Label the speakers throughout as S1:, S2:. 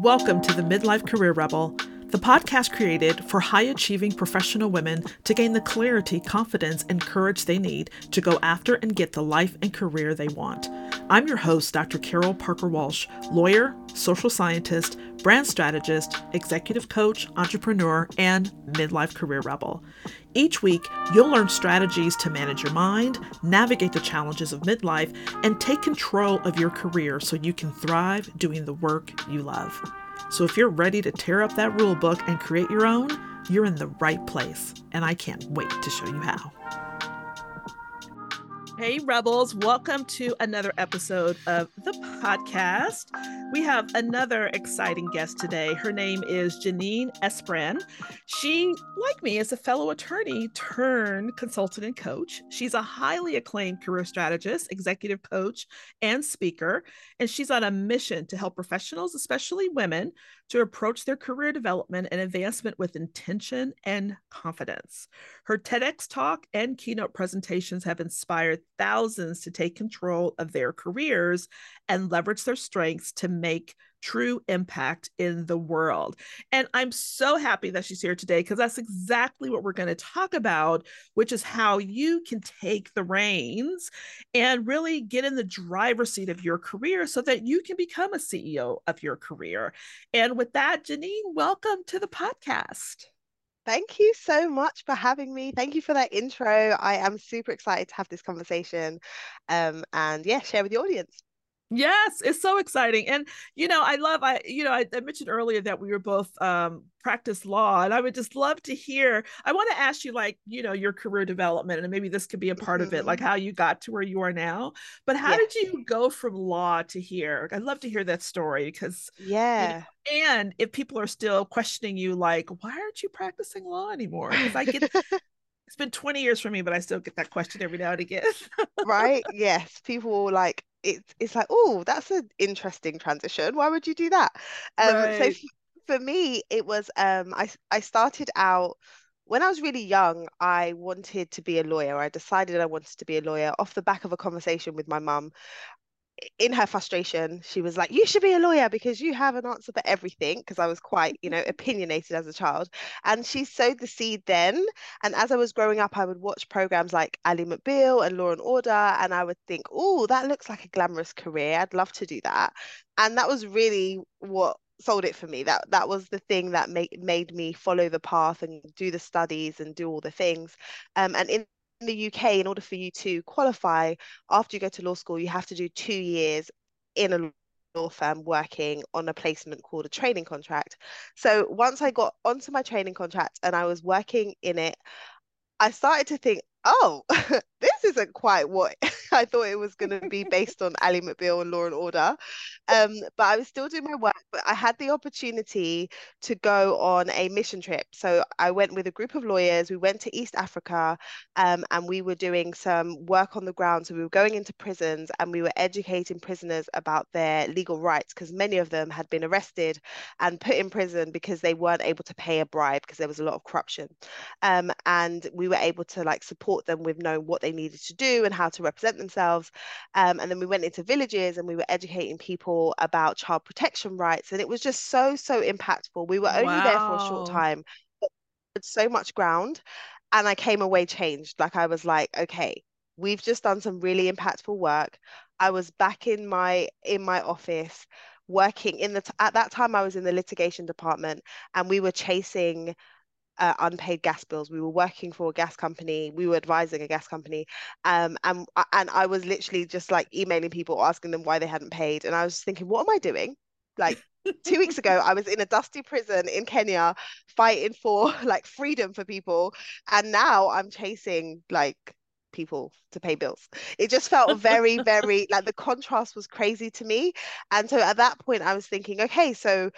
S1: Welcome to the Midlife Career Rebel, the podcast created for high achieving professional women to gain the clarity, confidence, and courage they need to go after and get the life and career they want. I'm your host, Dr. Carol Parker Walsh, lawyer, social scientist, brand strategist, executive coach, entrepreneur, and midlife career rebel. Each week, you'll learn strategies to manage your mind, navigate the challenges of midlife, and take control of your career so you can thrive doing the work you love. So if you're ready to tear up that rule book and create your own, you're in the right place, and I can't wait to show you how. Hey, Rebels, welcome to another episode of the podcast. We have another exciting guest today. Her name is Janine Esbrand. She, like me, is a fellow attorney turned consultant and coach. She's a highly acclaimed career strategist, executive coach, and speaker. And she's on a mission to help professionals, especially women, to approach their career development and advancement with intention and confidence. Her TEDx talk and keynote presentations have inspired thousands to take control of their careers and leverage their strengths to make true impact in the world. And I'm so happy that she's here today because that's exactly what we're going to talk about, which is how you can take the reins and really get in the driver's seat of your career so that you can become a CEO of your career. And with that, Janine, welcome to the podcast.
S2: Thank you so much for having me. Thank you for that intro. I am super excited to have this conversation um, and yeah, share with the audience.
S1: Yes, it's so exciting. And you know, I love I you know, I, I, mentioned earlier that we were both um practice law and I would just love to hear. I want to ask you like, you know, your career development and maybe this could be a part mm-hmm. of it, like mm-hmm. how you got to where you are now. But how yeah. did you go from law to here? I'd love to hear that story because
S2: yeah.
S1: You know, and if people are still questioning you like, why aren't you practicing law anymore? Because I get it's been 20 years for me, but I still get that question every now and again.
S2: right? Yes. People like it's it's like, oh, that's an interesting transition. Why would you do that? Um, right. So for me, it was um, I I started out when I was really young. I wanted to be a lawyer. I decided I wanted to be a lawyer off the back of a conversation with my mum in her frustration, she was like, You should be a lawyer because you have an answer for everything. Because I was quite, you know, opinionated as a child. And she sowed the seed then. And as I was growing up, I would watch programs like Ally McBeal and Law and Order. And I would think, Oh, that looks like a glamorous career. I'd love to do that. And that was really what sold it for me that that was the thing that made made me follow the path and do the studies and do all the things um, and in the UK, in order for you to qualify after you go to law school, you have to do two years in a law firm working on a placement called a training contract. So once I got onto my training contract and I was working in it, I started to think, oh, this isn't quite what I thought it was going to be based on Ally McBeal and Law and Order. Um, but I was still doing my work, but I had the opportunity to go on a mission trip. So I went with a group of lawyers. We went to East Africa um, and we were doing some work on the ground. So we were going into prisons and we were educating prisoners about their legal rights because many of them had been arrested and put in prison because they weren't able to pay a bribe because there was a lot of corruption. Um, and we were able to like support them with knowing what they needed to do and how to represent themselves. Um, and then we went into villages and we were educating people about child protection rights. And it was just so, so impactful. We were only wow. there for a short time, but so much ground. And I came away changed. Like I was like, okay, we've just done some really impactful work. I was back in my in my office working in the t- at that time I was in the litigation department and we were chasing uh, unpaid gas bills. We were working for a gas company. We were advising a gas company, um, and and I was literally just like emailing people asking them why they hadn't paid, and I was thinking, what am I doing? Like two weeks ago, I was in a dusty prison in Kenya fighting for like freedom for people, and now I'm chasing like people to pay bills. It just felt very, very like the contrast was crazy to me. And so at that point, I was thinking, okay, so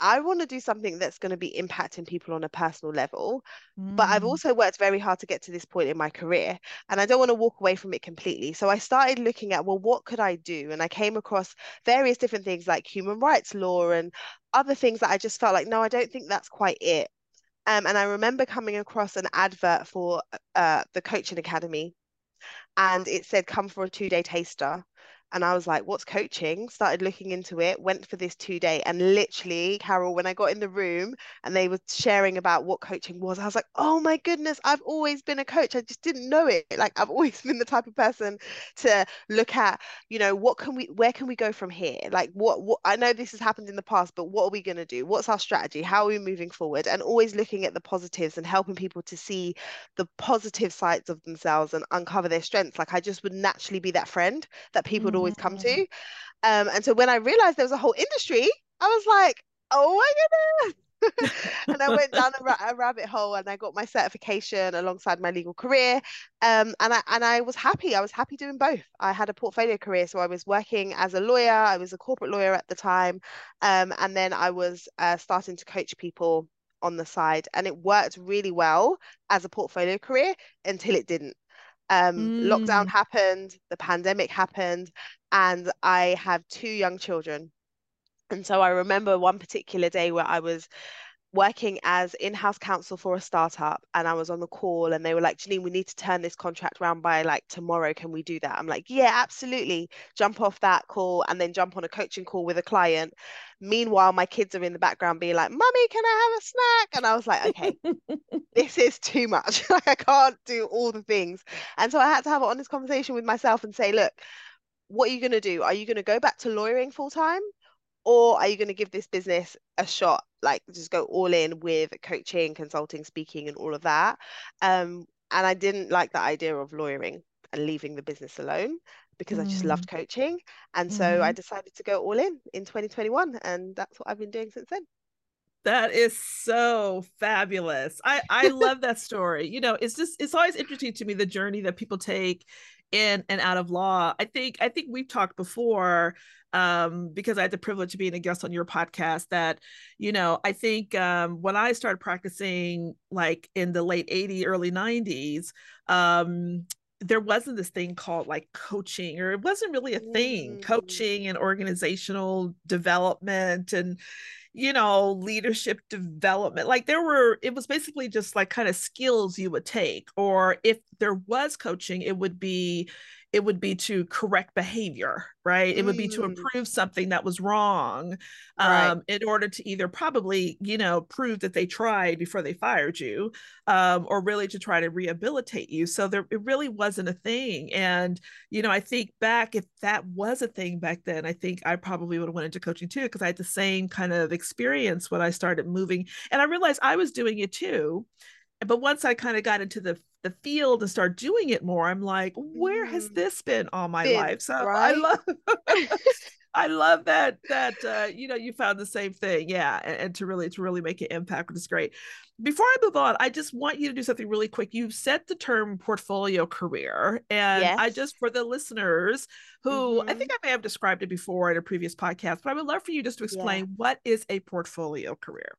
S2: I want to do something that's going to be impacting people on a personal level. Mm. But I've mm. also worked very hard to get to this point in my career and I don't want to walk away from it completely. So I started looking at, well, what could I do? And I came across various different things like human rights law and other things that I just felt like, no, I don't think that's quite it. Um, and I remember coming across an advert for uh, the Coaching Academy and it said, come for a two day taster. And I was like, what's coaching? Started looking into it, went for this two day. And literally, Carol, when I got in the room and they were sharing about what coaching was, I was like, oh my goodness, I've always been a coach. I just didn't know it. Like, I've always been the type of person to look at, you know, what can we, where can we go from here? Like, what, what I know this has happened in the past, but what are we going to do? What's our strategy? How are we moving forward? And always looking at the positives and helping people to see the positive sides of themselves and uncover their strengths. Like, I just would naturally be that friend that people would always come to. Mm. Um, and so when I realized there was a whole industry, I was like, oh my goodness. and I went down a, ra- a, rabbit hole and I got my certification alongside my legal career. Um, and I and I was happy. I was happy doing both. I had a portfolio career, so I was working as a lawyer. I was a corporate lawyer at the time, um, and then I was uh, starting to coach people on the side, and it worked really well as a portfolio career until it didn't. Um, mm. Lockdown happened, the pandemic happened, and I have two young children. And so I remember one particular day where I was working as in-house counsel for a startup and I was on the call and they were like, Janine, we need to turn this contract around by like tomorrow. Can we do that? I'm like, yeah, absolutely. Jump off that call and then jump on a coaching call with a client. Meanwhile, my kids are in the background being like, Mummy, can I have a snack? And I was like, okay, this is too much. like I can't do all the things. And so I had to have an honest conversation with myself and say, look, what are you going to do? Are you going to go back to lawyering full time? Or are you going to give this business a shot? Like just go all in with coaching, consulting, speaking, and all of that. Um, and I didn't like the idea of lawyering and leaving the business alone because mm. I just loved mm. coaching. And mm. so I mm-hmm. decided to go all in in 2021. And that's what I've been doing since then.
S1: That is so fabulous. I I love that story. You know, it's just it's always interesting to me the journey that people take in and out of law. I think I think we've talked before um, because I had the privilege of being a guest on your podcast that, you know, I think um, when I started practicing like in the late 80s, early 90s, um, there wasn't this thing called like coaching or it wasn't really a thing mm. coaching and organizational development and you know, leadership development. Like there were, it was basically just like kind of skills you would take. Or if there was coaching, it would be, it would be to correct behavior right it would be to mm. improve something that was wrong right. um, in order to either probably you know prove that they tried before they fired you um, or really to try to rehabilitate you so there it really wasn't a thing and you know i think back if that was a thing back then i think i probably would have went into coaching too because i had the same kind of experience when i started moving and i realized i was doing it too but once I kind of got into the the field and start doing it more, I'm like, where has mm. this been all my been, life? So right? I love I love that that uh, you know you found the same thing, yeah, and, and, to really to really make an impact, which is great. Before I move on, I just want you to do something really quick. You said the term portfolio career, and yes. I just for the listeners who mm-hmm. I think I may have described it before in a previous podcast, but I would love for you just to explain yeah. what is a portfolio career.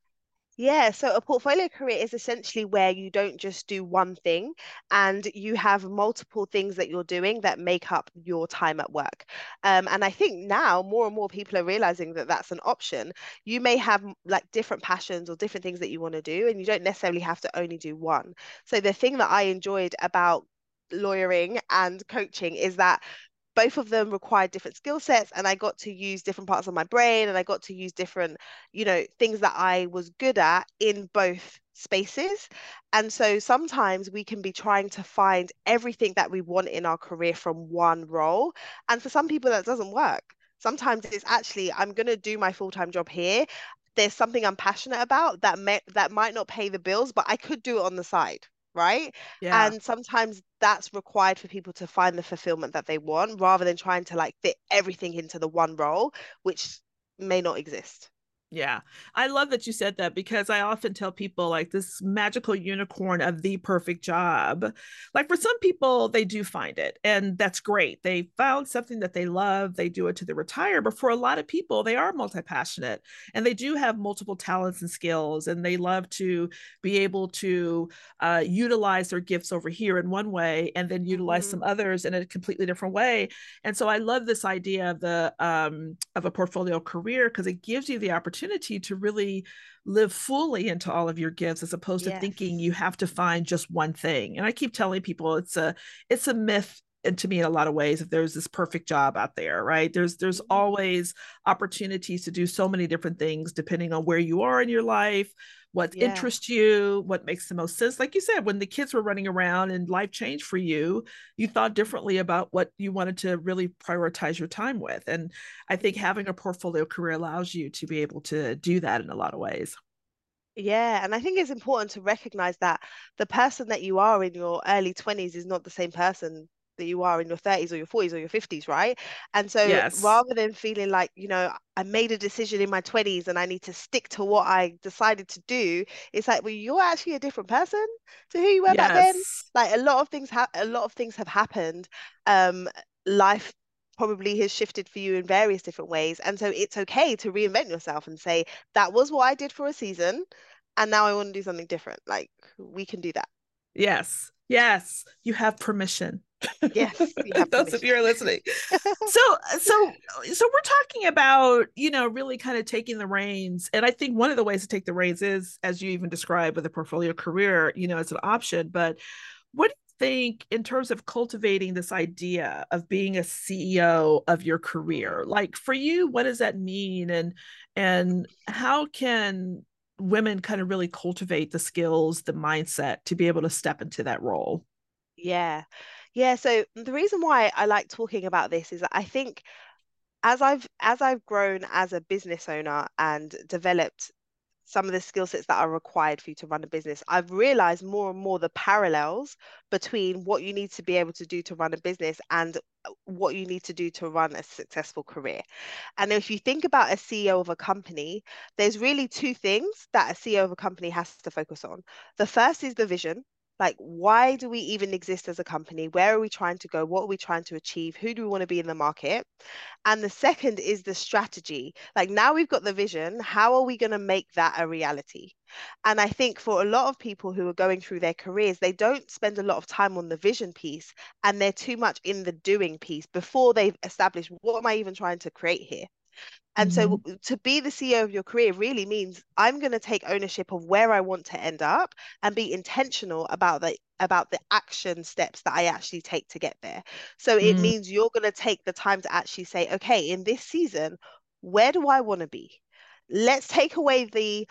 S2: Yeah, so a portfolio career is essentially where you don't just do one thing and you have multiple things that you're doing that make up your time at work. Um, and I think now more and more people are realizing that that's an option. You may have like different passions or different things that you want to do, and you don't necessarily have to only do one. So the thing that I enjoyed about lawyering and coaching is that both of them required different skill sets and i got to use different parts of my brain and i got to use different you know things that i was good at in both spaces. And so sometimes we can be trying to find everything that we want in our career from one role. And for some people that doesn't work. Sometimes it's actually i'm going to do my full-time job here. There's something i'm passionate about that may that might not pay the bills but i could do it on the side right? Yeah. And sometimes that's required for people to find the fulfillment that they want rather than trying to like fit everything into the one role, which may not exist.
S1: Yeah. I love that you said that because I often tell people like this magical unicorn of the perfect job. Like for some people, they do find it, and that's great. They found something that they love, they do it to the retire. But for a lot of people, they are multi passionate and they do have multiple talents and skills, and they love to be able to uh, utilize their gifts over here in one way and then utilize mm-hmm. some others in a completely different way. And so I love this idea of the um, of a portfolio career because it gives you the opportunity opportunity to really live fully into all of your gifts as opposed yes. to thinking you have to find just one thing and i keep telling people it's a it's a myth and to me in a lot of ways if there's this perfect job out there right there's there's mm-hmm. always opportunities to do so many different things depending on where you are in your life what yeah. interests you, what makes the most sense. Like you said, when the kids were running around and life changed for you, you thought differently about what you wanted to really prioritize your time with. And I think having a portfolio career allows you to be able to do that in a lot of ways.
S2: Yeah, and I think it's important to recognize that the person that you are in your early 20s is not the same person that you are in your 30s or your 40s or your 50s, right? And so yes. rather than feeling like, you know, I made a decision in my 20s and I need to stick to what I decided to do, it's like, well, you're actually a different person to who you were yes. back then. Like a lot of things have a lot of things have happened. Um, life probably has shifted for you in various different ways. And so it's okay to reinvent yourself and say, that was what I did for a season. And now I want to do something different. Like we can do that.
S1: Yes. Yes. You have permission.
S2: Yes,
S1: those of you are listening. so, so, so we're talking about you know really kind of taking the reins, and I think one of the ways to take the reins is, as you even described, with a portfolio career, you know, as an option. But what do you think in terms of cultivating this idea of being a CEO of your career? Like for you, what does that mean, and and how can women kind of really cultivate the skills, the mindset to be able to step into that role?
S2: Yeah. Yeah, so the reason why I like talking about this is that I think as I've as I've grown as a business owner and developed some of the skill sets that are required for you to run a business, I've realized more and more the parallels between what you need to be able to do to run a business and what you need to do to run a successful career. And if you think about a CEO of a company, there's really two things that a CEO of a company has to focus on. The first is the vision, like why do we even exist as a company? Where are we trying to go? What are we trying to achieve? Who do we want to be in the market? And the second is the strategy. Like now we've got the vision how are we going to make that a reality? And i think for a lot of people who are going through their careers they don't spend a lot of time on the vision piece and they're too much in the doing piece before they've established what am i even trying to create here and mm-hmm. so to be the CEO of your career really means I'm going to take ownership of where I want to end up and be intentional about the about the action steps that I actually take to get there. So it mm. means you're going to take the time to actually say, okay, in this season, where do I want to be? Let's take away the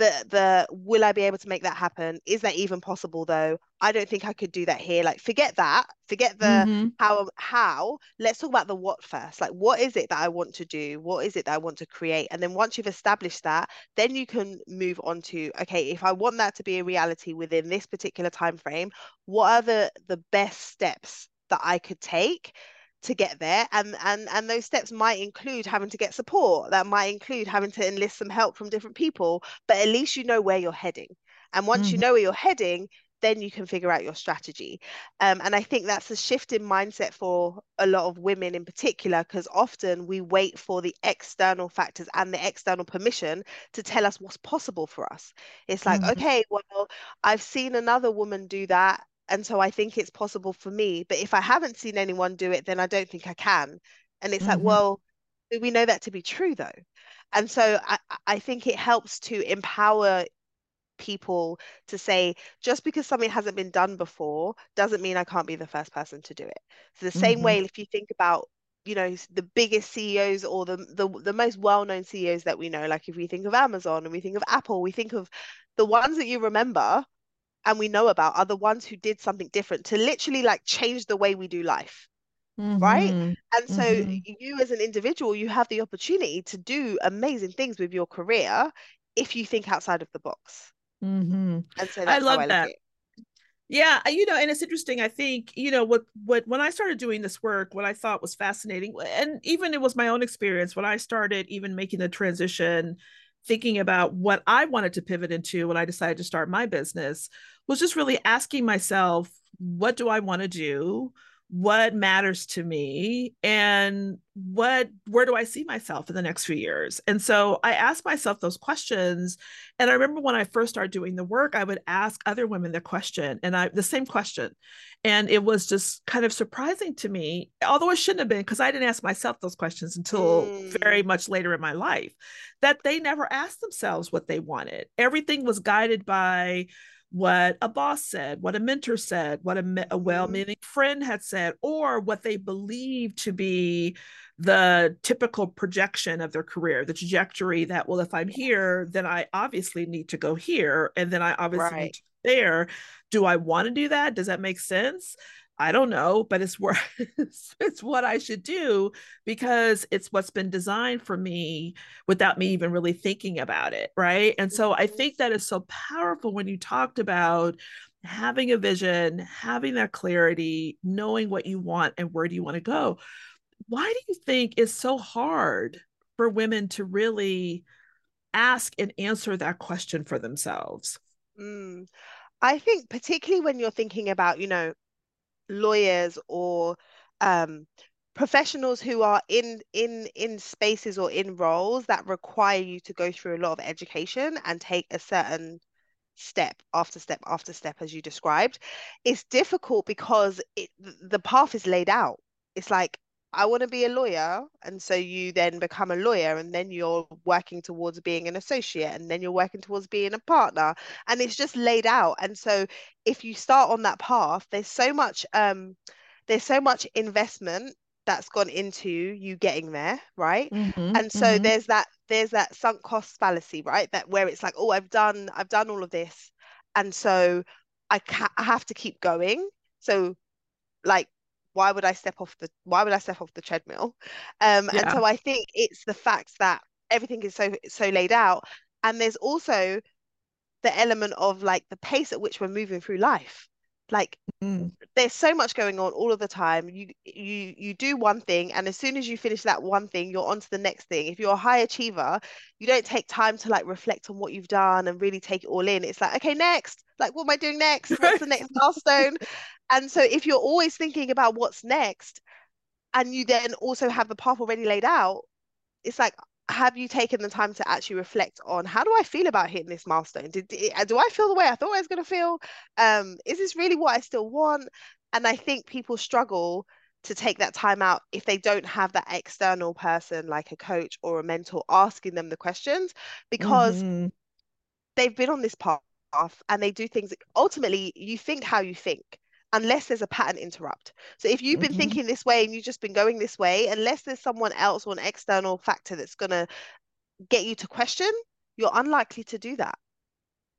S2: the the will I be able to make that happen? Is that even possible though? I don't think I could do that here. Like forget that. Forget the mm-hmm. how how. Let's talk about the what first. Like what is it that I want to do? What is it that I want to create? And then once you've established that, then you can move on to okay, if I want that to be a reality within this particular time frame, what are the the best steps that I could take to get there and and and those steps might include having to get support that might include having to enlist some help from different people but at least you know where you're heading and once mm-hmm. you know where you're heading then you can figure out your strategy um, and i think that's a shift in mindset for a lot of women in particular because often we wait for the external factors and the external permission to tell us what's possible for us it's like mm-hmm. okay well i've seen another woman do that and so I think it's possible for me. But if I haven't seen anyone do it, then I don't think I can. And it's mm-hmm. like, well, we know that to be true though? And so I, I think it helps to empower people to say just because something hasn't been done before doesn't mean I can't be the first person to do it. So the same mm-hmm. way, if you think about you know the biggest CEOs or the, the the most well-known CEOs that we know, like if we think of Amazon and we think of Apple, we think of the ones that you remember and we know about are the ones who did something different to literally like change the way we do life mm-hmm. right and so mm-hmm. you as an individual you have the opportunity to do amazing things with your career if you think outside of the box
S1: mm-hmm. and so i love I that yeah you know and it's interesting i think you know what what when i started doing this work what i thought was fascinating and even it was my own experience when i started even making the transition thinking about what I wanted to pivot into when I decided to start my business was just really asking myself, what do I want to do? What matters to me and what where do i see myself in the next few years? And so i asked myself those questions. And i remember when i first started doing the work i would ask other women the question and i the same question. And it was just kind of surprising to me although it shouldn't have been because i didn't ask myself those questions until mm. very much later in my life that they never asked themselves what they wanted. Everything was guided by what a boss said, what a mentor said, what a, a mm-hmm. well meaning friend had said, or what they believe to be the typical projection of their career, the trajectory that, well, if I'm here, then I obviously need to go here. And then I obviously right. need to there. Do I want to do that? Does that make sense? I don't know, but it's where it's, what I should do because it's what's been designed for me without me even really thinking about it. Right. And so I think that is so powerful when you talked about having a vision, having that clarity, knowing what you want and where do you want to go. Why do you think it's so hard for women to really ask and answer that question for themselves?
S2: Mm. I think particularly when you're thinking about, you know, lawyers or um, professionals who are in in in spaces or in roles that require you to go through a lot of education and take a certain step after step after step as you described. It's difficult because it, the path is laid out. It's like I want to be a lawyer. And so you then become a lawyer and then you're working towards being an associate and then you're working towards being a partner. And it's just laid out. And so if you start on that path, there's so much um there's so much investment that's gone into you getting there, right? Mm-hmm, and so mm-hmm. there's that there's that sunk cost fallacy, right? That where it's like, oh, I've done I've done all of this. And so I, ca- I have to keep going. So like why would I step off the why would I step off the treadmill? Um, yeah. and so I think it's the fact that everything is so so laid out, and there's also the element of like the pace at which we're moving through life. Like mm. there's so much going on all of the time. You you you do one thing, and as soon as you finish that one thing, you're on to the next thing. If you're a high achiever, you don't take time to like reflect on what you've done and really take it all in. It's like, okay, next. Like, what am I doing next? What's the next milestone? And so if you're always thinking about what's next, and you then also have the path already laid out, it's like, have you taken the time to actually reflect on how do I feel about hitting this milestone? Did do I feel the way I thought I was going to feel? Um, is this really what I still want? And I think people struggle to take that time out if they don't have that external person like a coach or a mentor asking them the questions because mm-hmm. they've been on this path and they do things ultimately you think how you think unless there's a pattern interrupt. So if you've been mm-hmm. thinking this way and you've just been going this way, unless there's someone else or an external factor that's going to get you to question, you're unlikely to do that.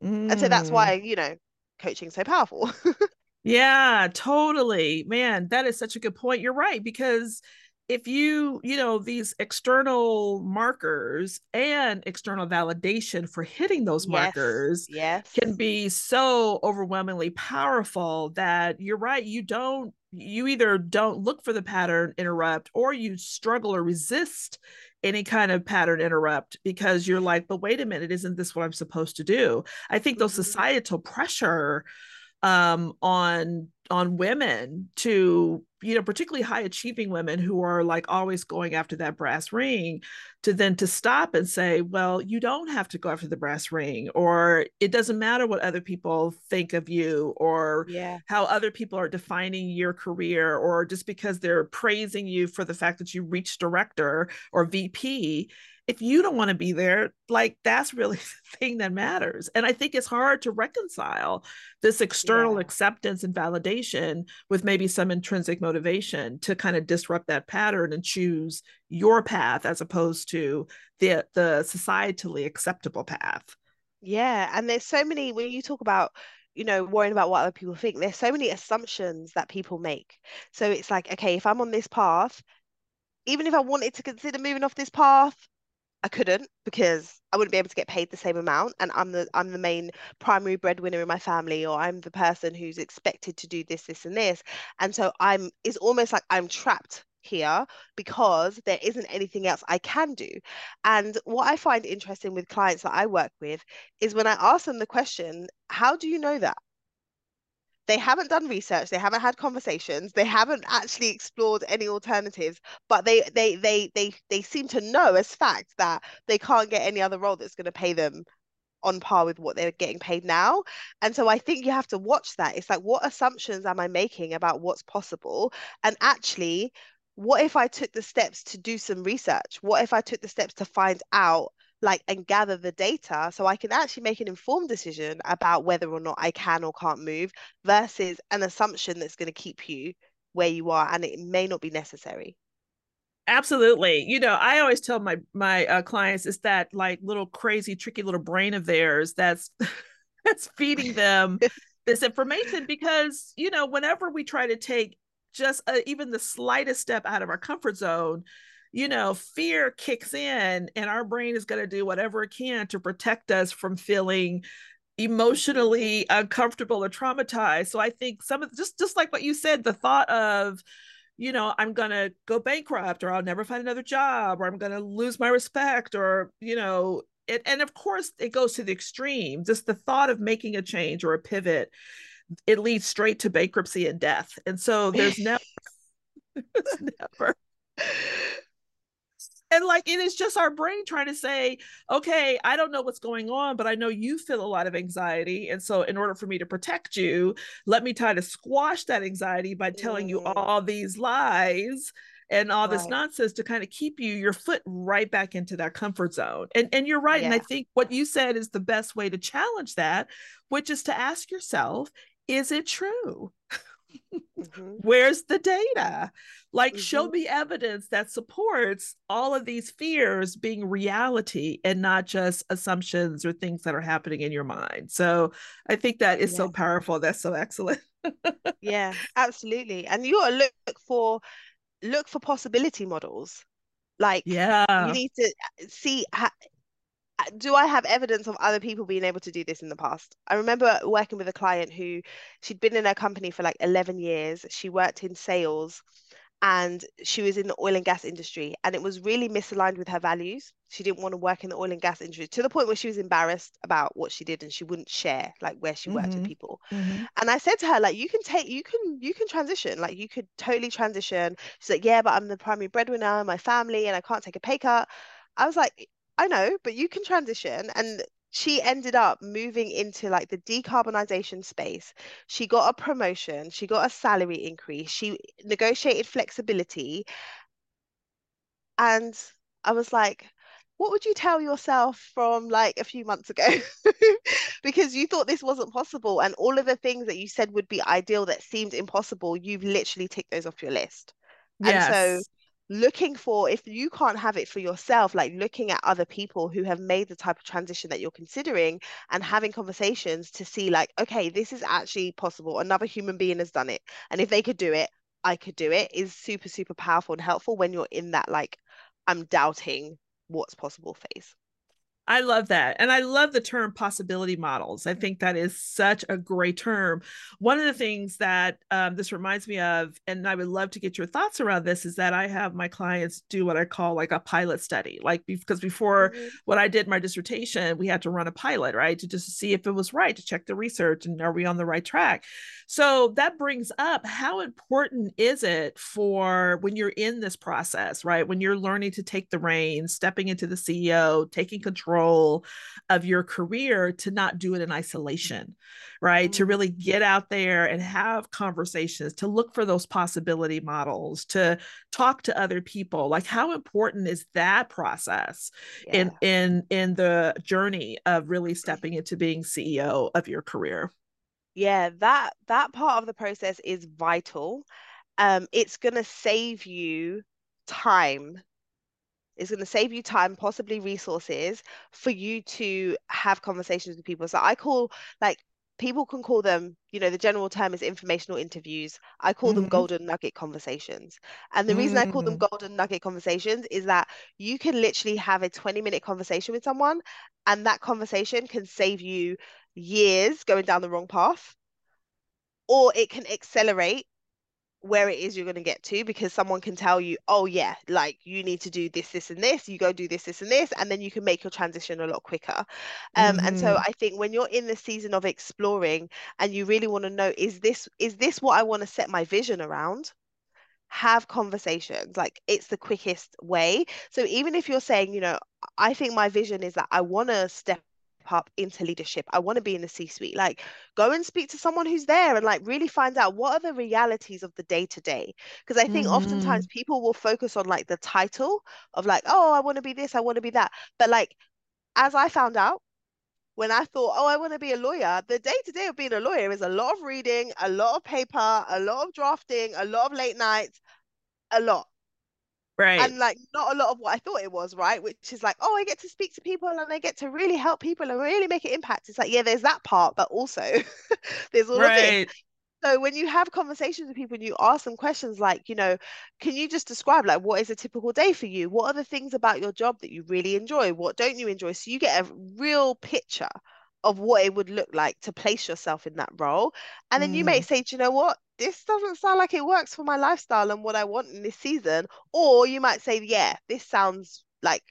S2: Mm. And so that's why, mm. you know, coaching's so powerful.
S1: yeah, totally. Man, that is such a good point. You're right because if you you know these external markers and external validation for hitting those yes. markers
S2: yes.
S1: can be so overwhelmingly powerful that you're right you don't you either don't look for the pattern interrupt or you struggle or resist any kind of pattern interrupt because you're like but wait a minute isn't this what i'm supposed to do i think mm-hmm. those societal pressure um, on on women to you know particularly high achieving women who are like always going after that brass ring to then to stop and say well you don't have to go after the brass ring or it doesn't matter what other people think of you or
S2: yeah.
S1: how other people are defining your career or just because they're praising you for the fact that you reached director or vp if you don't want to be there, like that's really the thing that matters. And I think it's hard to reconcile this external yeah. acceptance and validation with maybe some intrinsic motivation to kind of disrupt that pattern and choose your path as opposed to the the societally acceptable path.
S2: Yeah, and there's so many when you talk about you know, worrying about what other people think. There's so many assumptions that people make. So it's like, okay, if I'm on this path, even if I wanted to consider moving off this path, I couldn't because I wouldn't be able to get paid the same amount and I'm the I'm the main primary breadwinner in my family or I'm the person who's expected to do this this and this and so I'm it's almost like I'm trapped here because there isn't anything else I can do. And what I find interesting with clients that I work with is when I ask them the question, how do you know that? They haven't done research they haven't had conversations they haven't actually explored any alternatives but they they they they they seem to know as fact that they can't get any other role that's going to pay them on par with what they're getting paid now. And so i think you have to watch that. It's like what assumptions am i making about what's possible? And actually what if i took the steps to do some research? What if i took the steps to find out like and gather the data so I can actually make an informed decision about whether or not I can or can't move versus an assumption that's going to keep you where you are and it may not be necessary.
S1: Absolutely. You know, I always tell my my uh, clients is that like little crazy tricky little brain of theirs that's that's feeding them this information because, you know, whenever we try to take just a, even the slightest step out of our comfort zone, you know, fear kicks in and our brain is going to do whatever it can to protect us from feeling emotionally uncomfortable or traumatized. So I think some of just just like what you said, the thought of, you know, I'm going to go bankrupt or I'll never find another job or I'm going to lose my respect or, you know, it, and of course it goes to the extreme. Just the thought of making a change or a pivot, it leads straight to bankruptcy and death. And so there's never, there's never and like it is just our brain trying to say okay i don't know what's going on but i know you feel a lot of anxiety and so in order for me to protect you let me try to squash that anxiety by telling you mm. all these lies and all right. this nonsense to kind of keep you your foot right back into that comfort zone and and you're right yeah. and i think what you said is the best way to challenge that which is to ask yourself is it true mm-hmm. Where's the data? Like, mm-hmm. show me evidence that supports all of these fears being reality and not just assumptions or things that are happening in your mind. So, I think that is yeah. so powerful. That's so excellent.
S2: yeah, absolutely. And you gotta look for look for possibility models. Like, yeah, you need to uh, see do I have evidence of other people being able to do this in the past? I remember working with a client who she'd been in her company for like 11 years. She worked in sales and she was in the oil and gas industry and it was really misaligned with her values. She didn't want to work in the oil and gas industry to the point where she was embarrassed about what she did and she wouldn't share like where she worked mm-hmm. with people. Mm-hmm. And I said to her like you can take you can you can transition like you could totally transition. She's like yeah but I'm the primary breadwinner in my family and I can't take a pay cut. I was like I know, but you can transition. And she ended up moving into like the decarbonization space. She got a promotion, she got a salary increase, she negotiated flexibility. And I was like, what would you tell yourself from like a few months ago? because you thought this wasn't possible. And all of the things that you said would be ideal that seemed impossible, you've literally ticked those off your list. Yes. And so looking for if you can't have it for yourself like looking at other people who have made the type of transition that you're considering and having conversations to see like okay this is actually possible. Another human being has done it. And if they could do it i could do it is super super powerful and helpful when you're in that like i'm doubting what's possible phase
S1: I love that. And I love the term possibility models. I think that is such a great term. One of the things that um, this reminds me of, and I would love to get your thoughts around this, is that I have my clients do what I call like a pilot study. Like, because before mm-hmm. when I did my dissertation, we had to run a pilot, right? To just see if it was right, to check the research and are we on the right track. So that brings up how important is it for when you're in this process, right? When you're learning to take the reins, stepping into the CEO, taking control control of your career to not do it in isolation, right? Mm-hmm. To really get out there and have conversations, to look for those possibility models, to talk to other people. Like how important is that process yeah. in in in the journey of really stepping into being CEO of your career?
S2: Yeah, that that part of the process is vital. Um, it's going to save you time it's going to save you time, possibly resources for you to have conversations with people. So I call like people can call them, you know, the general term is informational interviews. I call mm-hmm. them golden nugget conversations. And the reason mm-hmm. I call them mm. golden nugget conversations is that you can literally have a 20 minute conversation with someone, and that conversation can save you years going down the wrong path, or it can accelerate where it is you're going to get to because someone can tell you oh yeah like you need to do this this and this you go do this this and this and then you can make your transition a lot quicker um mm-hmm. and so mm-hmm. i think when you're in the season of exploring and you really want to know is this is this what i want to set my vision around have conversations like it's the quickest way so even if you're saying you know i think my vision is that i want to step up into leadership. I want to be in the C suite. Like, go and speak to someone who's there and like really find out what are the realities of the day to day. Because I think mm-hmm. oftentimes people will focus on like the title of like, oh, I want to be this, I want to be that. But like, as I found out, when I thought, oh, I want to be a lawyer, the day to day of being a lawyer is a lot of reading, a lot of paper, a lot of drafting, a lot of late nights, a lot.
S1: Right.
S2: And like not a lot of what I thought it was, right? Which is like, oh, I get to speak to people and I get to really help people and really make an impact. It's like, yeah, there's that part, but also there's all right. of this. So when you have conversations with people and you ask them questions like, you know, can you just describe like what is a typical day for you? What are the things about your job that you really enjoy? What don't you enjoy? So you get a real picture of what it would look like to place yourself in that role. And then mm. you may mm. say, do you know what? This doesn't sound like it works for my lifestyle and what I want in this season. Or you might say, yeah, this sounds like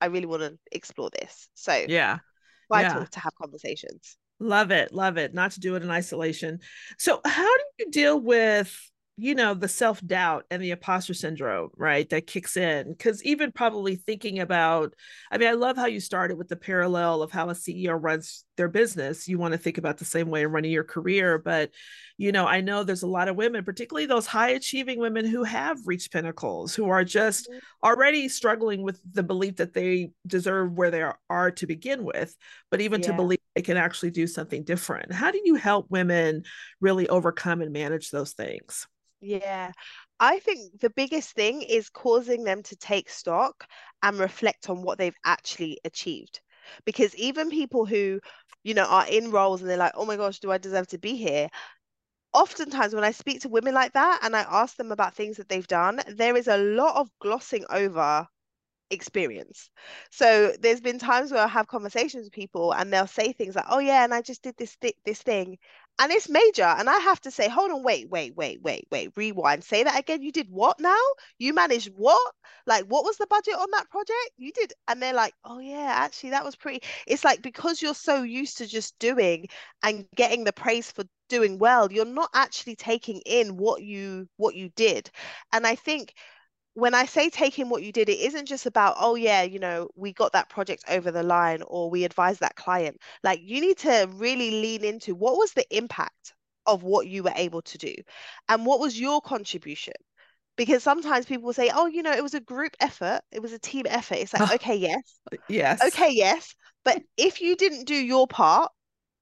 S2: I really want to explore this. So
S1: yeah,
S2: vital yeah. to have conversations.
S1: Love it. Love it. Not to do it in isolation. So, how do you deal with, you know, the self doubt and the imposter syndrome, right? That kicks in? Because even probably thinking about, I mean, I love how you started with the parallel of how a CEO runs their business. You want to think about the same way in running your career. But, you know, I know there's a lot of women, particularly those high achieving women who have reached pinnacles, who are just mm-hmm. already struggling with the belief that they deserve where they are, are to begin with, but even yeah. to believe they can actually do something different. How do you help women really overcome and manage those things?
S2: Yeah, I think the biggest thing is causing them to take stock and reflect on what they've actually achieved. Because even people who, you know, are in roles and they're like, oh my gosh, do I deserve to be here? oftentimes when I speak to women like that and I ask them about things that they've done, there is a lot of glossing over experience. So there's been times where I have conversations with people and they'll say things like, "Oh yeah, and I just did this th- this thing." And it's major and I have to say, "Hold on, wait, wait, wait, wait, wait. Rewind. Say that again. You did what now? You managed what? Like what was the budget on that project? You did." And they're like, "Oh yeah, actually that was pretty." It's like because you're so used to just doing and getting the praise for doing well, you're not actually taking in what you what you did. And I think when I say taking what you did, it isn't just about, oh, yeah, you know, we got that project over the line or we advised that client. Like, you need to really lean into what was the impact of what you were able to do and what was your contribution? Because sometimes people will say, oh, you know, it was a group effort, it was a team effort. It's like, okay, yes.
S1: Yes.
S2: Okay, yes. But if you didn't do your part,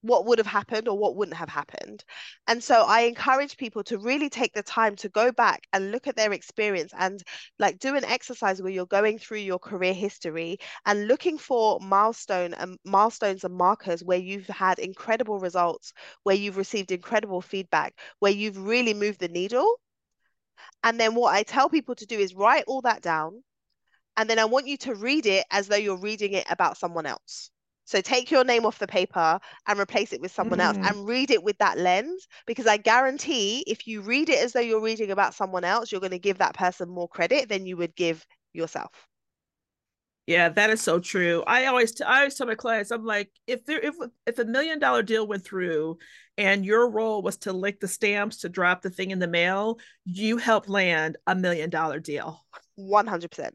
S2: what would have happened or what wouldn't have happened. And so I encourage people to really take the time to go back and look at their experience and like do an exercise where you're going through your career history and looking for milestone and milestones and markers where you've had incredible results, where you've received incredible feedback, where you've really moved the needle. And then what I tell people to do is write all that down. And then I want you to read it as though you're reading it about someone else. So take your name off the paper and replace it with someone mm. else and read it with that lens because I guarantee if you read it as though you're reading about someone else, you're going to give that person more credit than you would give yourself.
S1: Yeah, that is so true. I always t- I always tell my clients, I'm like, if there if if a million dollar deal went through and your role was to lick the stamps to drop the thing in the mail, you help land a million dollar deal.
S2: 100%.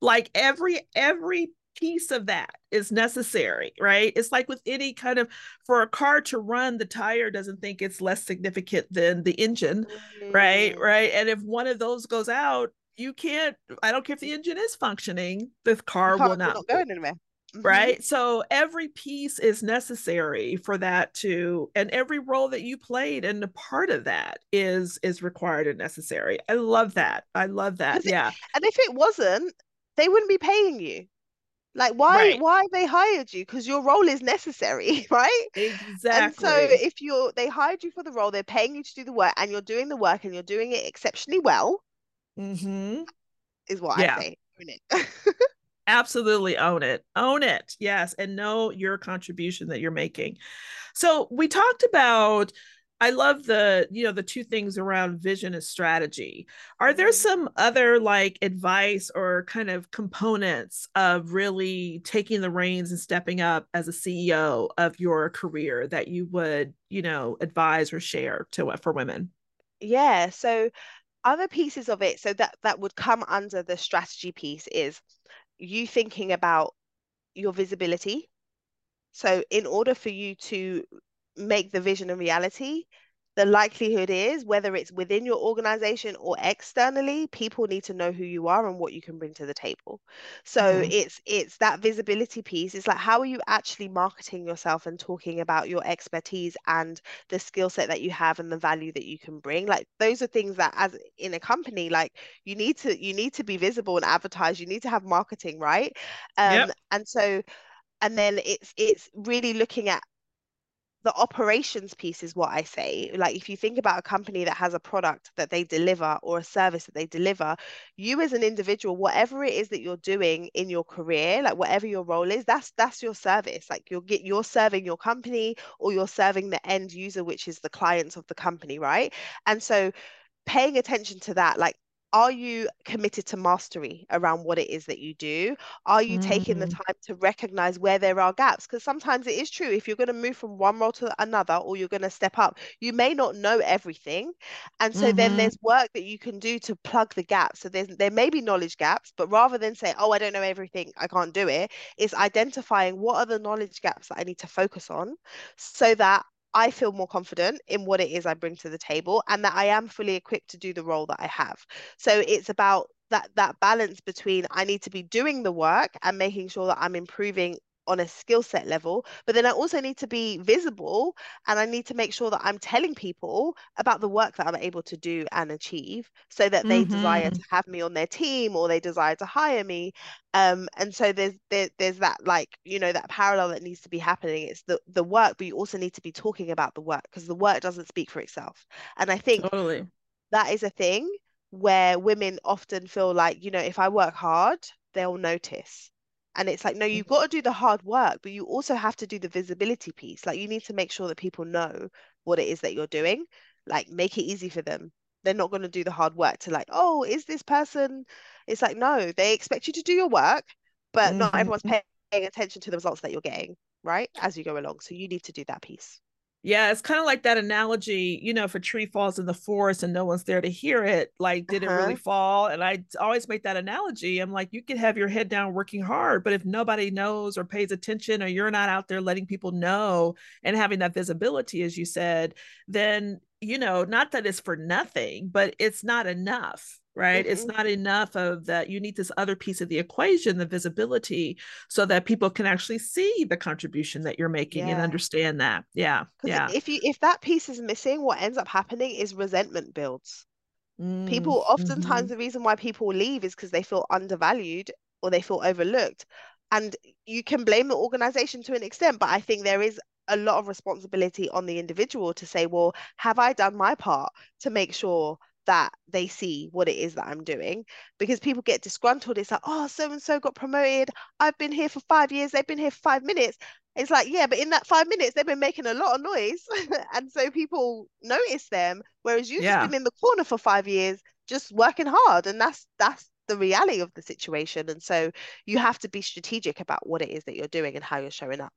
S1: Like every every piece of that is necessary, right? It's like with any kind of for a car to run, the tire doesn't think it's less significant than the engine, mm. right? Right. And if one of those goes out, you can't, I don't care if the engine is functioning, the car, the will not, go anywhere. Mm-hmm. Right. So every piece is necessary for that to, and every role that you played and a part of that is is required and necessary. I love that. I love that. yeah.
S2: and if it wasn't, they wouldn't be paying you. Like why right. why they hired you? Because your role is necessary, right?
S1: Exactly.
S2: And so if you're they hired you for the role, they're paying you to do the work, and you're doing the work, and you're doing it exceptionally well.
S1: Mm-hmm.
S2: Is what yeah. I say.
S1: Absolutely own it. Own it. Yes. And know your contribution that you're making. So we talked about I love the, you know, the two things around vision and strategy. Are there mm-hmm. some other like advice or kind of components of really taking the reins and stepping up as a CEO of your career that you would, you know, advise or share to for women?
S2: Yeah, so other pieces of it so that that would come under the strategy piece is you thinking about your visibility. So in order for you to make the vision a reality, the likelihood is whether it's within your organization or externally people need to know who you are and what you can bring to the table. So mm-hmm. it's it's that visibility piece. It's like how are you actually marketing yourself and talking about your expertise and the skill set that you have and the value that you can bring? Like those are things that as in a company like you need to you need to be visible and advertise. You need to have marketing right? Um yep. and so and then it's it's really looking at the operations piece is what I say. Like, if you think about a company that has a product that they deliver or a service that they deliver, you as an individual, whatever it is that you're doing in your career, like whatever your role is, that's that's your service. Like you're get you're serving your company or you're serving the end user, which is the clients of the company, right? And so paying attention to that, like are you committed to mastery around what it is that you do? Are you mm-hmm. taking the mm. time to recognize where there are gaps? Because sometimes it is true. If you're going to move from one role to another or you're going to step up, you may not know everything. And so mm-hmm. then there's work that you can do to plug the gaps. So there's there may be knowledge gaps, but rather than say, oh, I don't know everything, I can't do it, it's identifying what are the knowledge gaps that I need to focus on so that I feel more confident in what it is I bring to the table and that I am fully equipped to do the role that I have. So it's about that that balance between I need to be doing the work and making sure that I'm improving on a skill set level, but then I also need to be visible and I need to make sure that I'm telling people about the work that I'm able to do and achieve so that they mm-hmm. desire to have me on their team or they desire to hire me. Um, and so there's there, there's that like, you know, that parallel that needs to be happening. It's the the work, but you also need to be talking about the work because the work doesn't speak for itself. And I think totally. that is a thing where women often feel like, you know, if I work hard, they'll notice and it's like, no, you've got to do the hard work, but you also have to do the visibility piece. Like, you need to make sure that people know what it is that you're doing. Like, make it easy for them. They're not going to do the hard work to, like, oh, is this person? It's like, no, they expect you to do your work, but mm-hmm. not everyone's paying attention to the results that you're getting, right? As you go along. So, you need to do that piece.
S1: Yeah, it's kind of like that analogy, you know, if a tree falls in the forest and no one's there to hear it, like, did uh-huh. it really uh-huh. fall? And I always make that analogy. I'm like, you could have your head down working hard, but if nobody knows or pays attention, or you're not out there letting people know and having that visibility, as you said, then, you know, not that it's for nothing, but it's not enough right? Mm-hmm. It's not enough of that. You need this other piece of the equation, the visibility, so that people can actually see the contribution that you're making yeah. and understand that. Yeah. Yeah.
S2: If you if that piece is missing, what ends up happening is resentment builds. Mm, people oftentimes mm-hmm. the reason why people leave is because they feel undervalued or they feel overlooked. And you can blame the organization to an extent, but I think there is a lot of responsibility on the individual to say, well, have I done my part to make sure that they see what it is that I'm doing because people get disgruntled. It's like, oh, so and so got promoted. I've been here for five years. They've been here for five minutes. It's like, yeah, but in that five minutes, they've been making a lot of noise. and so people notice them. Whereas you've yeah. been in the corner for five years, just working hard. And that's that's the reality of the situation. And so you have to be strategic about what it is that you're doing and how you're showing up.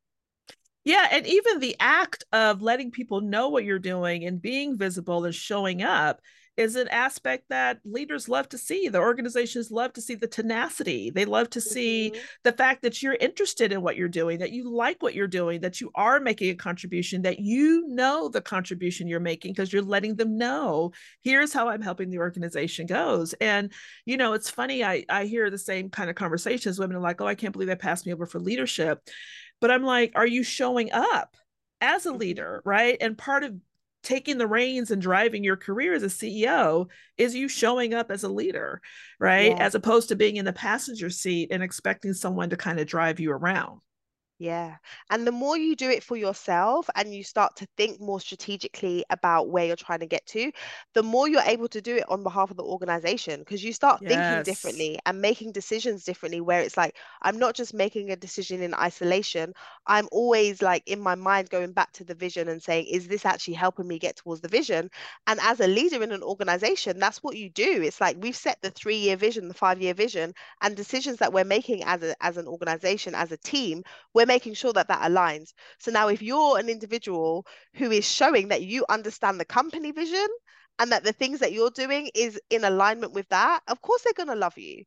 S1: Yeah, and even the act of letting people know what you're doing and being visible and showing up is an aspect that leaders love to see. The organizations love to see the tenacity. They love to see mm-hmm. the fact that you're interested in what you're doing, that you like what you're doing, that you are making a contribution, that you know the contribution you're making because you're letting them know, here's how I'm helping the organization goes. And, you know, it's funny, I, I hear the same kind of conversations. Women are like, oh, I can't believe they passed me over for leadership. But I'm like, are you showing up? as a mm-hmm. leader, right? And part of taking the reins and driving your career as a CEO is you showing up as a leader, right? Yeah. As opposed to being in the passenger seat and expecting someone to kind of drive you around.
S2: Yeah. And the more you do it for yourself and you start to think more strategically about where you're trying to get to, the more you're able to do it on behalf of the organization because you start yes. thinking differently and making decisions differently. Where it's like, I'm not just making a decision in isolation, I'm always like in my mind going back to the vision and saying, is this actually helping me get towards the vision? And as a leader in an organization, that's what you do. It's like we've set the three year vision, the five year vision, and decisions that we're making as, a, as an organization, as a team, we're making sure that that aligns. So now, if you're an individual who is showing that you understand the company vision and that the things that you're doing is in alignment with that, of course they're going to love you.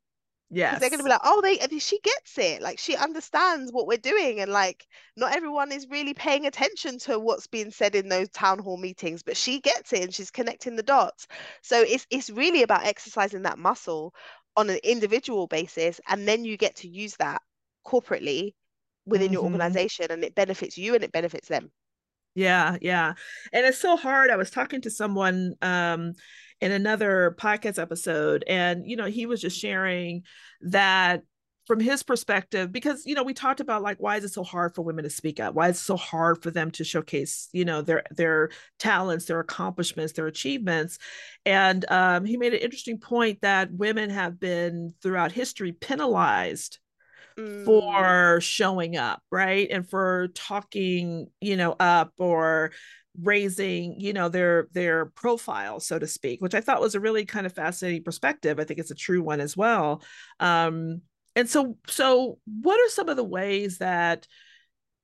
S1: Yeah,
S2: They're going to be like, oh, they she gets it. Like she understands what we're doing. And like not everyone is really paying attention to what's being said in those town hall meetings, but she gets it and she's connecting the dots. So it's it's really about exercising that muscle on an individual basis. And then you get to use that corporately within mm-hmm. your organization and it benefits you and it benefits them.
S1: Yeah, yeah. And it's so hard. I was talking to someone um in another podcast episode and you know, he was just sharing that from his perspective because you know we talked about like why is it so hard for women to speak up why is it so hard for them to showcase you know their their talents their accomplishments their achievements and um, he made an interesting point that women have been throughout history penalized mm. for showing up right? And for talking you know up or raising you know their their profile so to speak which i thought was a really kind of fascinating perspective. I think it's a true one as well. Um and so so what are some of the ways that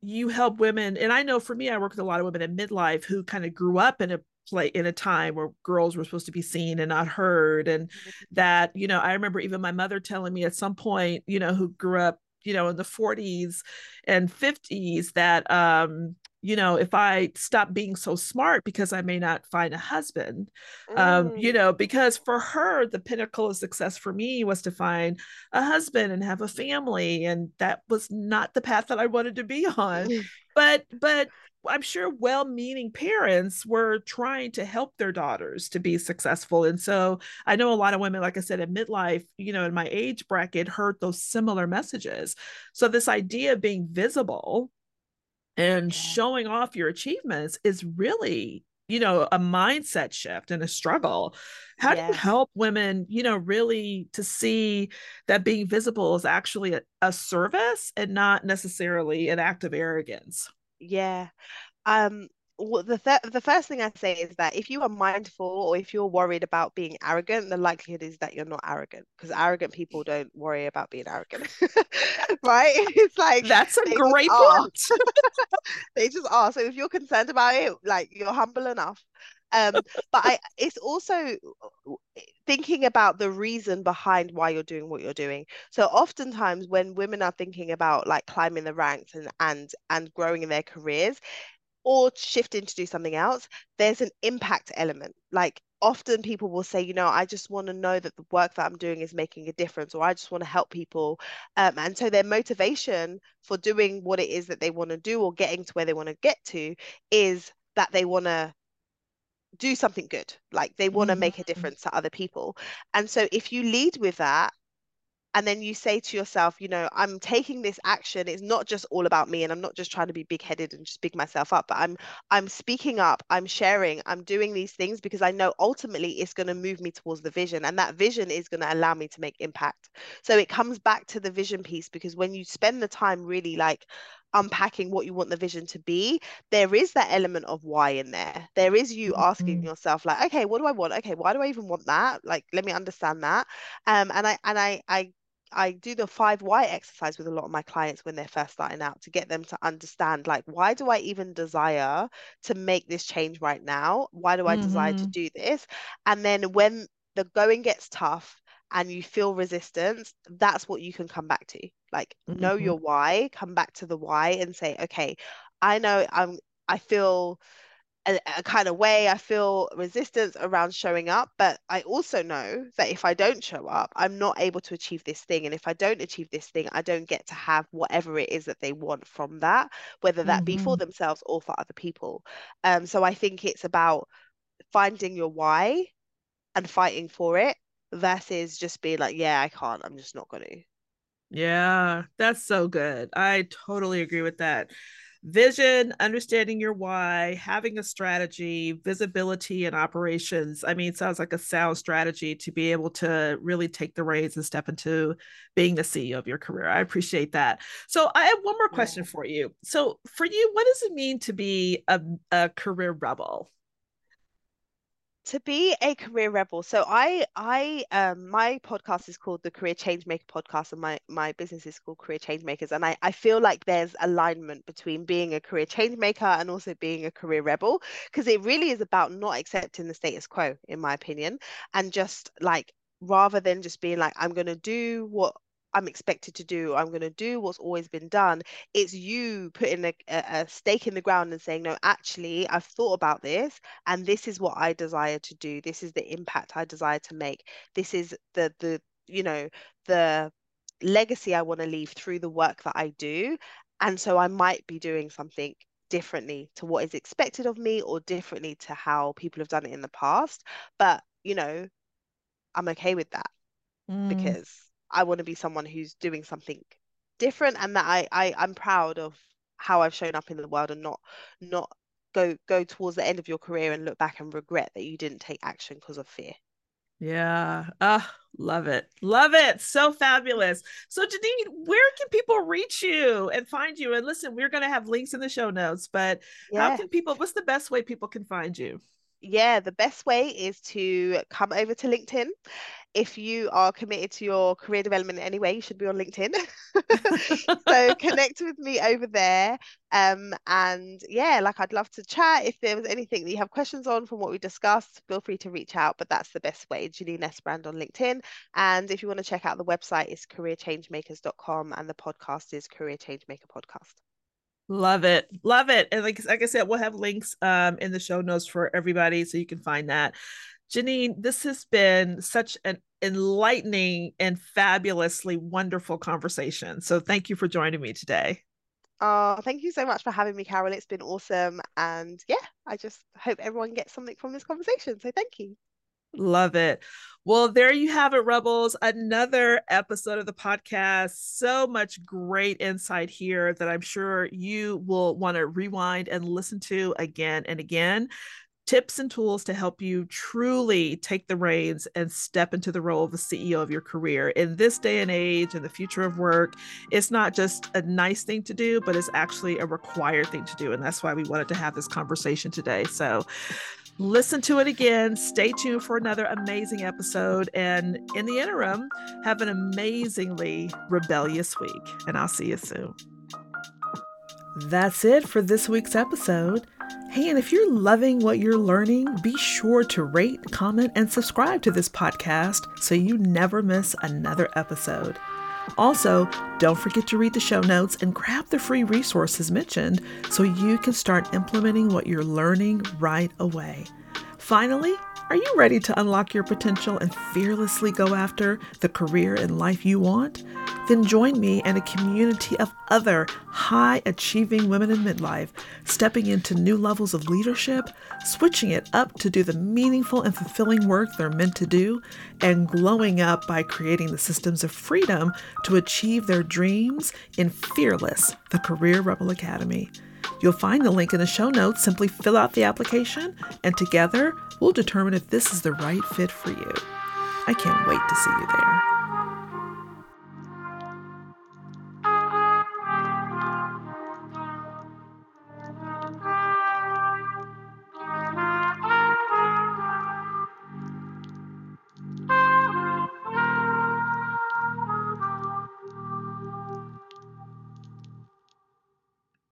S1: you help women? And i know for me i work with a lot of women in midlife who kind of grew up in a play in a time where girls were supposed to be seen and not heard. And mm-hmm. that you know i remember even my mother telling me at some point you know who grew up you know in the 40s and 50s that um you know if i stop being so smart because i may not find a husband mm. um you mm. know because for her the pinnacle of success for me was to find a husband and have a family and that was not the path that i wanted to be on but but I'm sure well meaning parents were trying to help their daughters to be successful. And so I know a lot of women, like I said, in midlife, you know, in my age bracket, heard those similar messages. So this idea of being visible and yeah. showing off your achievements is really you know a mindset shift and a struggle how yes. do you help women you know really to see that being visible is actually a, a service and not necessarily an act of arrogance
S2: yeah um well, the th- the first thing I say is that if you are mindful or if you're worried about being arrogant, the likelihood is that you're not arrogant because arrogant people don't worry about being arrogant, right? It's like
S1: that's a great point.
S2: they just are. So if you're concerned about it, like you're humble enough. Um, but I, it's also thinking about the reason behind why you're doing what you're doing. So oftentimes when women are thinking about like climbing the ranks and and and growing in their careers, or shifting to do something else, there's an impact element. Like often people will say, you know, I just want to know that the work that I'm doing is making a difference, or I just want to help people. Um, and so their motivation for doing what it is that they want to do or getting to where they want to get to is that they want to do something good like they want to mm-hmm. make a difference to other people and so if you lead with that and then you say to yourself you know i'm taking this action it's not just all about me and i'm not just trying to be big headed and just big myself up but i'm i'm speaking up i'm sharing i'm doing these things because i know ultimately it's going to move me towards the vision and that vision is going to allow me to make impact so it comes back to the vision piece because when you spend the time really like unpacking what you want the vision to be there is that element of why in there there is you asking mm-hmm. yourself like okay what do i want okay why do i even want that like let me understand that um and i and i i I do the five why exercise with a lot of my clients when they're first starting out to get them to understand like why do I even desire to make this change right now? Why do I mm-hmm. desire to mm-hmm. do this? And then when the going gets tough and you feel resistance, that's what you can come back to. Like mm-hmm. know your why, come back to the why and say, okay, I know I'm I feel a, a, kind of way. I feel resistance around showing up, but I also know that if I don't show up, I'm not able to achieve this thing. And if I don't achieve this thing, I don't get to have whatever it is that they want from that, whether that mm-hmm. be for mm-hmm. themselves or for other people. Um, so I think it's about finding your why and fighting for it versus just being like, yeah, I can't, I'm just not going to.
S1: Yeah, that's so good. I totally agree with that vision, understanding your why, having a strategy, visibility, and operations. I mean, it sounds like a sound strategy to be able to really take the reins and step into being the CEO of your career. I appreciate that. So, I have one more question yeah. for you. So, for you, what does it mean to be a, a career rebel?
S2: To be a career rebel so i i um my podcast is called the career changemaker podcast and my my business is called career changemakers and i i feel like there's alignment between being a career changemaker and also being a career rebel because it really is about not accepting the status quo in my opinion and just like rather than just being like, I'm going to do what I'm expected to do, I'm going to do what's always been done. It's you putting a, a, stake in the ground and saying, no, actually, I've thought about this and this is what I desire to do. This is the impact I desire to make. This is the, the, you know, the legacy I want to leave through the work that I do. And so I might be doing something differently to what is expected of me or differently to how people have done it in the past. But, you know, I'm okay with that mm. because I want to be someone who's doing something different and that I, I I'm proud of how I've shown up in the world and not not go go towards the end of your career and look back and regret that you didn't take action because of fear.
S1: Yeah. Ah, love it. Love it. So fabulous. So Janine, where can people reach you and find you? And listen, we're going to have links in the show notes, but yeah. how can people what's the best way people can find you?
S2: Yeah, the best way is to come over to LinkedIn. If you are committed to your career development anyway, you should be on LinkedIn. so connect with me over there. Um, and yeah, like I'd love to chat. If there was anything that you have questions on from what we discussed, feel free to reach out. But that's the best way, Janine Esbrand on LinkedIn. And if you want to check out the website, it's careerchangemakers.com and the podcast is Career Changemaker Podcast.
S1: Love it. Love it. And like, like I said, we'll have links um, in the show notes for everybody so you can find that. Janine, this has been such an enlightening and fabulously wonderful conversation. So thank you for joining me today.
S2: Oh, thank you so much for having me, Carol. It's been awesome. And yeah, I just hope everyone gets something from this conversation. So thank you.
S1: Love it. Well, there you have it, Rebels. Another episode of the podcast. So much great insight here that I'm sure you will want to rewind and listen to again and again. Tips and tools to help you truly take the reins and step into the role of the CEO of your career. In this day and age, in the future of work, it's not just a nice thing to do, but it's actually a required thing to do. And that's why we wanted to have this conversation today. So, listen to it again. Stay tuned for another amazing episode. And in the interim, have an amazingly rebellious week. And I'll see you soon. That's it for this week's episode. Hey, and if you're loving what you're learning, be sure to rate, comment, and subscribe to this podcast so you never miss another episode. Also, don't forget to read the show notes and grab the free resources mentioned so you can start implementing what you're learning right away. Finally, are you ready to unlock your potential and fearlessly go after the career and life you want? Then join me and a community of other high achieving women in midlife, stepping into new levels of leadership, switching it up to do the meaningful and fulfilling work they're meant to do, and glowing up by creating the systems of freedom to achieve their dreams in Fearless, the Career Rebel Academy. You'll find the link in the show notes. Simply fill out the application, and together we'll determine if this is the right fit for you. I can't wait to see you there.